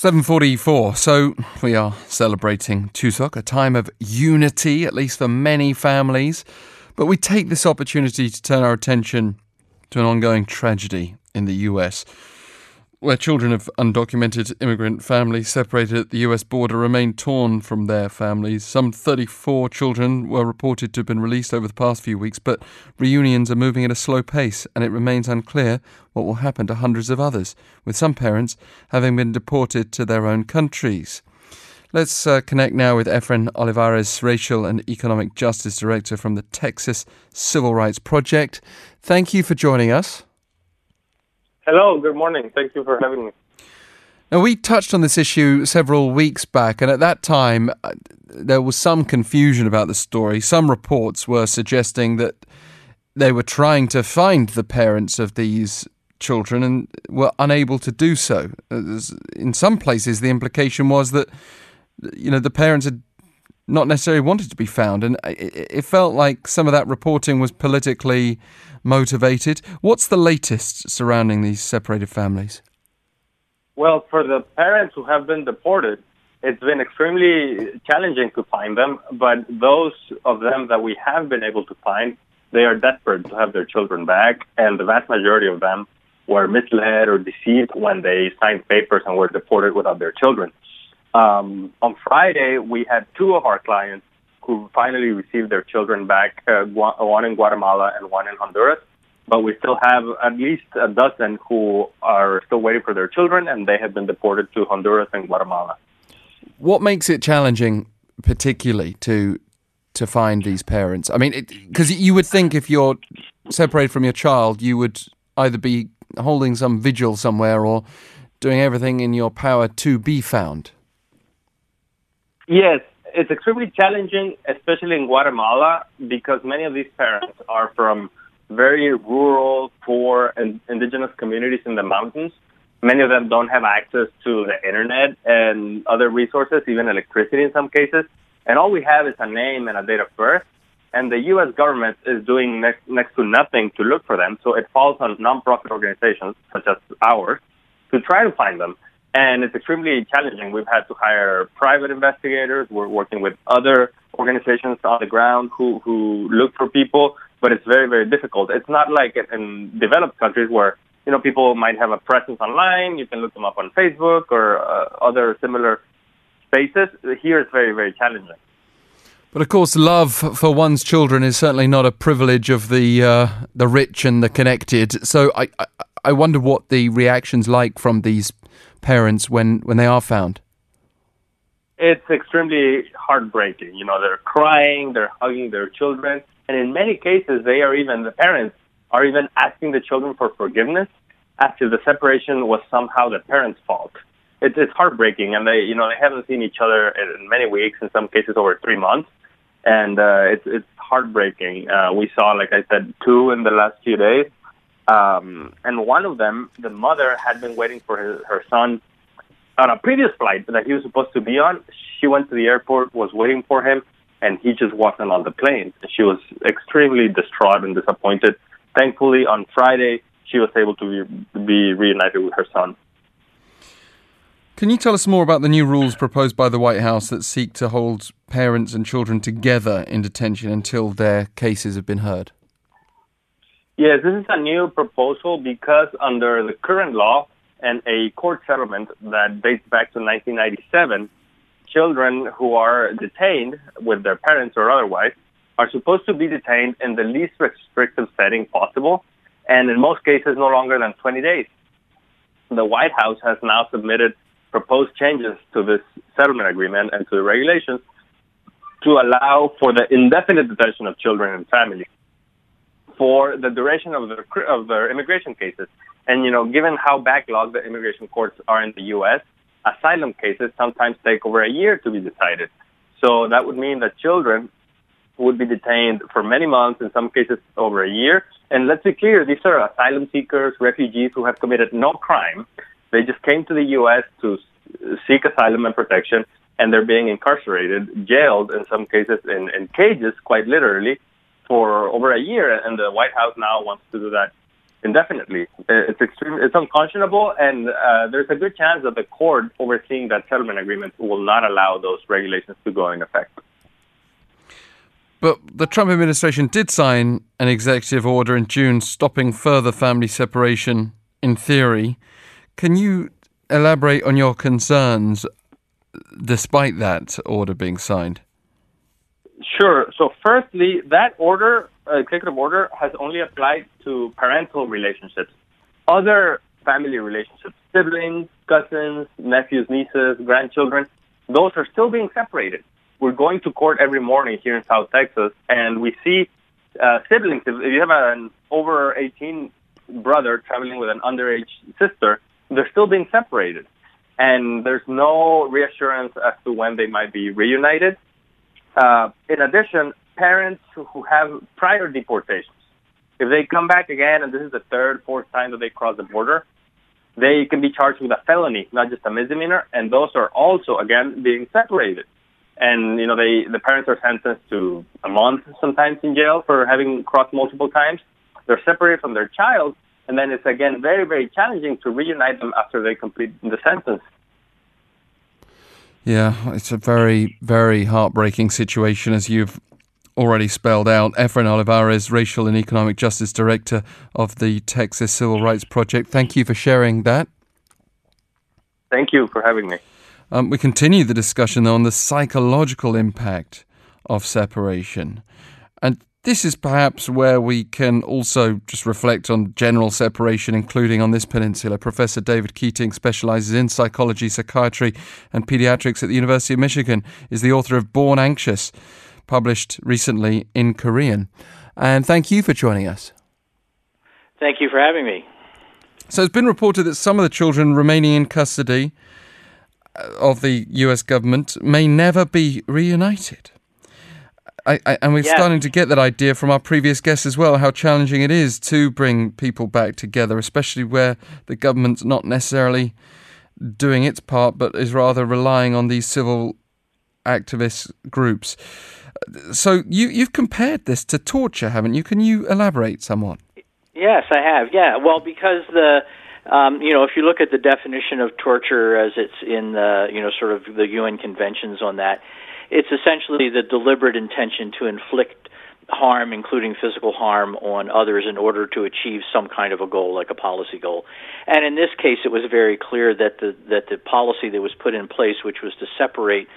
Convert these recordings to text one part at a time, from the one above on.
744. So we are celebrating Chuseok, a time of unity, at least for many families. But we take this opportunity to turn our attention to an ongoing tragedy in the US where children of undocumented immigrant families separated at the US border remain torn from their families. Some 34 children were reported to have been released over the past few weeks, but reunions are moving at a slow pace, and it remains unclear what will happen to hundreds of others, with some parents having been deported to their own countries. Let's uh, connect now with Efren Olivares, Racial and Economic Justice Director from the Texas Civil Rights Project. Thank you for joining us. Hello, good morning. Thank you for having me. Now, we touched on this issue several weeks back, and at that time, uh, there was some confusion about the story. Some reports were suggesting that they were trying to find the parents of these children and were unable to do so. In some places, the implication was that, you know, the parents had not necessarily wanted to be found, and it felt like some of that reporting was politically motivated. What's the latest surrounding these separated families? Well, for the parents who have been deported, it's been extremely challenging to find them, but those of them that we have been able to find, they are desperate to have their children back, and the vast majority of them were misled or deceived when they signed papers and were deported without their children. Um, on Friday, we had two of our clients who finally received their children back, uh, one in Guatemala and one in Honduras. But we still have at least a dozen who are still waiting for their children, and they have been deported to Honduras and Guatemala. What makes it challenging, particularly to to find these parents? I mean, because you would think if you're separated from your child, you would either be holding some vigil somewhere or doing everything in your power to be found. Yes, it's extremely challenging, especially in Guatemala, because many of these parents are from very rural, poor, and indigenous communities in the mountains. Many of them don't have access to the internet and other resources, even electricity in some cases. And all we have is a name and a date of birth. And the U.S. government is doing next, next to nothing to look for them. So it falls on nonprofit organizations such as ours to try to find them and it's extremely challenging. We've had to hire private investigators. We're working with other organizations on the ground who who look for people, but it's very very difficult. It's not like in developed countries where you know people might have a presence online. You can look them up on Facebook or uh, other similar spaces. Here, it's very very challenging. But of course, love for one's children is certainly not a privilege of the uh, the rich and the connected. So I, I I wonder what the reactions like from these parents when, when they are found? It's extremely heartbreaking. You know, they're crying, they're hugging their children, and in many cases, they are even, the parents are even asking the children for forgiveness after the separation was somehow the parents' fault. It's, it's heartbreaking, and they, you know, they haven't seen each other in many weeks, in some cases over three months, and uh, it's it's heartbreaking. Uh, we saw, like I said, two in the last few days, um, and one of them, the mother had been waiting for her, her son on a previous flight that he was supposed to be on. She went to the airport, was waiting for him, and he just wasn't on the plane. She was extremely distraught and disappointed. Thankfully, on Friday, she was able to be, be reunited with her son. Can you tell us more about the new rules proposed by the White House that seek to hold parents and children together in detention until their cases have been heard? Yes, this is a new proposal because under the current law and a court settlement that dates back to 1997, children who are detained with their parents or otherwise are supposed to be detained in the least restrictive setting possible, and in most cases, no longer than 20 days. The White House has now submitted proposed changes to this settlement agreement and to the regulations to allow for the indefinite detention of children and families for the duration of their of their immigration cases. And you know, given how backlogged the immigration courts are in the U.S., asylum cases sometimes take over a year to be decided. So that would mean that children would be detained for many months, in some cases over a year. And let's be clear, these are asylum seekers, refugees who have committed no crime. They just came to the U.S. to seek asylum and protection, and they're being incarcerated, jailed in some cases in, in cages, quite literally, for over a year, and the White House now wants to do that indefinitely. It's extreme. It's unconscionable, and uh, there's a good chance that the court overseeing that settlement agreement will not allow those regulations to go in effect. But the Trump administration did sign an executive order in June stopping further family separation in theory. Can you elaborate on your concerns despite that order being signed? Sure. So, firstly, that order, uh, executive order, has only applied to parental relationships. Other family relationships, siblings, cousins, nephews, nieces, grandchildren, those are still being separated. We're going to court every morning here in South Texas, and we see uh, siblings. If, if you have an over 18 brother traveling with an underage sister, they're still being separated. And there's no reassurance as to when they might be reunited. Uh, in addition, parents who have prior deportations, if they come back again, and this is the third, fourth time that they cross the border, they can be charged with a felony, not just a misdemeanor, and those are also again being separated. And you know, they the parents are sentenced to a month sometimes in jail for having crossed multiple times. They're separated from their child, and then it's again very, very challenging to reunite them after they complete the sentence. Yeah, it's a very, very heartbreaking situation, as you've already spelled out. Efrén Olivares, Racial and Economic Justice Director of the Texas Civil Rights Project. Thank you for sharing that. Thank you for having me. Um, we continue the discussion on the psychological impact of separation. And this is perhaps where we can also just reflect on general separation, including on this peninsula. Professor David Keating specializes in psychology, psychiatry, and pediatrics at the University of Michigan, is the author of Born Anxious, published recently in Korean. And thank you for joining us. Thank you for having me. So it's been reported that some of the children remaining in custody uh, of the US government may never be reunited. I, I, and we're starting to get that idea from our previous guests as well, how challenging it is to bring people back together, especially where the government's not necessarily doing its part, but is rather relying on these civil activist groups. So you, you've compared this to torture, haven't you? Can you elaborate somewhat? Yes, I have. Yeah, well, because the um, you know, if you look at the definition of torture as it's in the, you know, sort of the UN conventions on that, it's essentially the deliberate intention to inflict harm, including physical harm, on others in order to achieve some kind of a goal, like a policy goal. And in this case, it was very clear that the that the policy that was put in place, which was to separate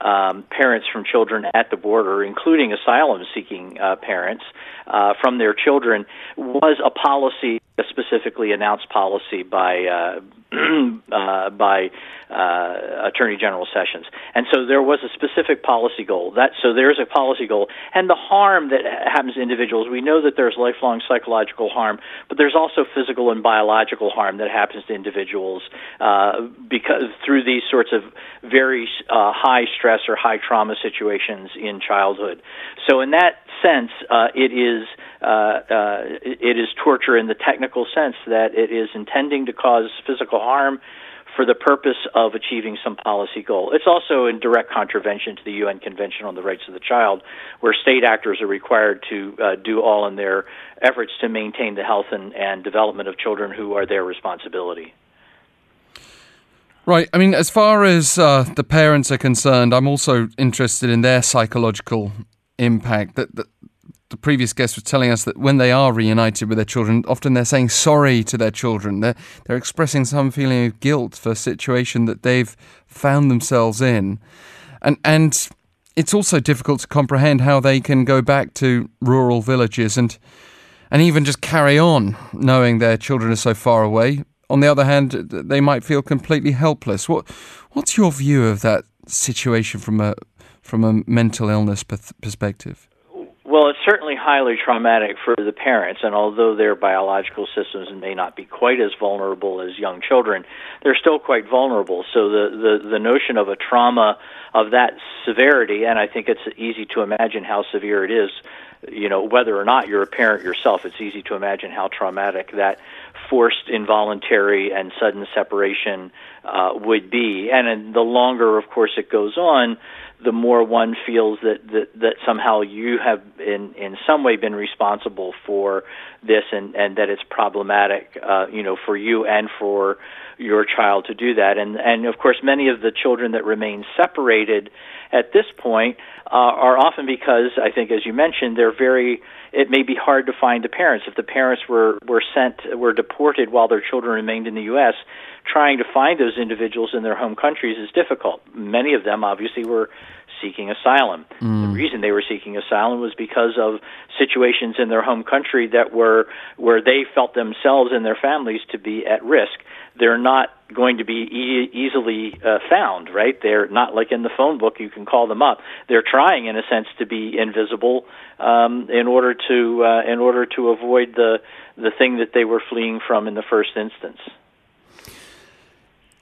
um, parents from children at the border, including asylum-seeking uh, parents, uh, from their children, was a policy, a specifically announced policy by uh, uh, by uh, Attorney General Sessions. And so there was a specific policy goal. That so there's a policy goal, and the harm that happens to individuals. We know that there's lifelong psychological harm, but there's also physical and biological harm that happens to individuals uh, because through these sorts of very uh, high stress or high trauma situations in childhood. So in that sense, uh, it is. It is torture in the technical sense that it is intending to cause physical harm for the purpose of achieving some policy goal. It's also in direct contravention to the UN Convention on the Rights of the Child, where state actors are required to uh, do all in their efforts to maintain the health and, and development of children who are their responsibility. Right. I mean, as far as uh, the parents are concerned, I'm also interested in their psychological impact. That, that the previous guest was telling us that when they are reunited with their children, often they're saying sorry to their children. They're, they're expressing some feeling of guilt for a situation that they've found themselves in. And, and it's also difficult to comprehend how they can go back to rural villages and, and even just carry on knowing their children are so far away. On the other hand, they might feel completely helpless. What, what's your view of that situation from a, from a mental illness perspective? Highly traumatic for the parents, and although their biological systems may not be quite as vulnerable as young children, they're still quite vulnerable. So the, the, the notion of a trauma of that severity, and I think it's easy to imagine how severe it is, you know, whether or not you're a parent yourself, it's easy to imagine how traumatic that forced involuntary and sudden separation uh, would be. And the longer, of course, it goes on, the more one feels that, that, that somehow you have in, in some way been responsible for this and, and that it's problematic, uh, you know, for you and for your child to do that. And, and of course, many of the children that remain separated at this point uh, are often because, I think, as you mentioned, they're very it may be hard to find the parents. If the parents were, were sent, were deported while their children remained in the U.S., trying to find those individuals in their home countries is difficult. Many of them obviously were seeking asylum. Mm. The reason they were seeking asylum was because of situations in their home country that were where they felt themselves and their families to be at risk. They're not going to be e- easily uh, found, right? They're not like in the phone book you can call them up. They're trying, in a sense, to be invisible um, in order to uh, in order to avoid the the thing that they were fleeing from in the first instance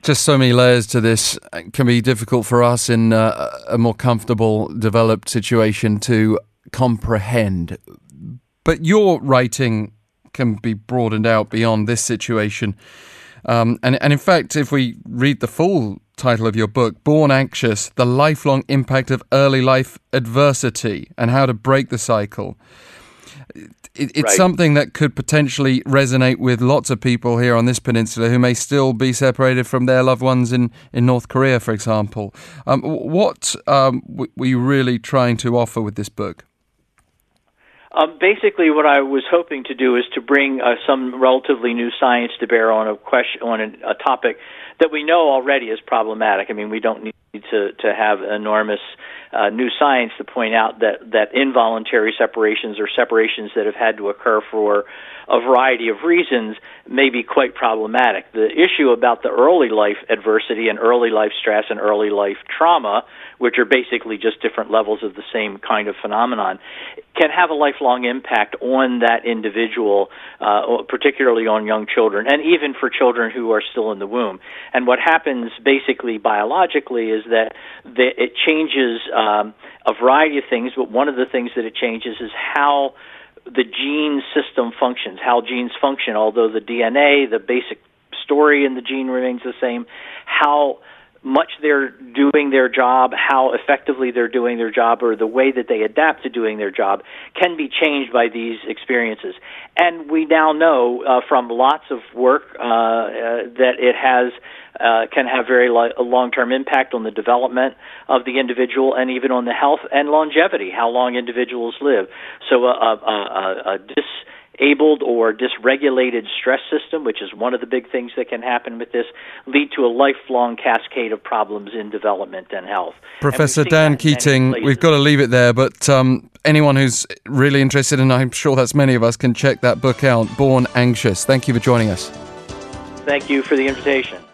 just so many layers to this. It can be difficult for us in uh, a more comfortable, developed situation to comprehend. But your writing can be broadened out beyond this situation. Um, and, and in fact, if we read the full title of your book, Born Anxious The Lifelong Impact of Early Life Adversity and How to Break the Cycle, it, it's right. something that could potentially resonate with lots of people here on this peninsula who may still be separated from their loved ones in, in North Korea, for example. Um, what um, were you really trying to offer with this book? Um, basically, what I was hoping to do is to bring uh, some relatively new science to bear on a question on a, a topic that we know already is problematic. I mean, we don't need to to have enormous uh, new science to point out that that involuntary separations or separations that have had to occur for a variety of reasons may be quite problematic. The issue about the early life adversity and early life stress and early life trauma, which are basically just different levels of the same kind of phenomenon, can have a lifelong impact on that individual, uh, particularly on young children, and even for children who are still in the womb. And what happens basically biologically is that it changes um, a variety of things, but one of the things that it changes is how the gene system functions, how genes function, although the DNA, the basic story in the gene remains the same, how much they're doing their job, how effectively they're doing their job, or the way that they adapt to doing their job can be changed by these experiences. And we now know uh, from lots of work uh, uh, that it has uh, can have very long-term impact on the development of the individual and even on the health and longevity, how long individuals live. So a, a, a, a disabled or dysregulated stress system, which is one of the big things that can happen with this, lead to a lifelong cascade of problems in development and health. Professor and Dan Keating, we've got to leave it there, but um, anyone who's really interested, and I'm sure that's many of us, can check that book out, Born Anxious. Thank you for joining us. Thank you for the invitation.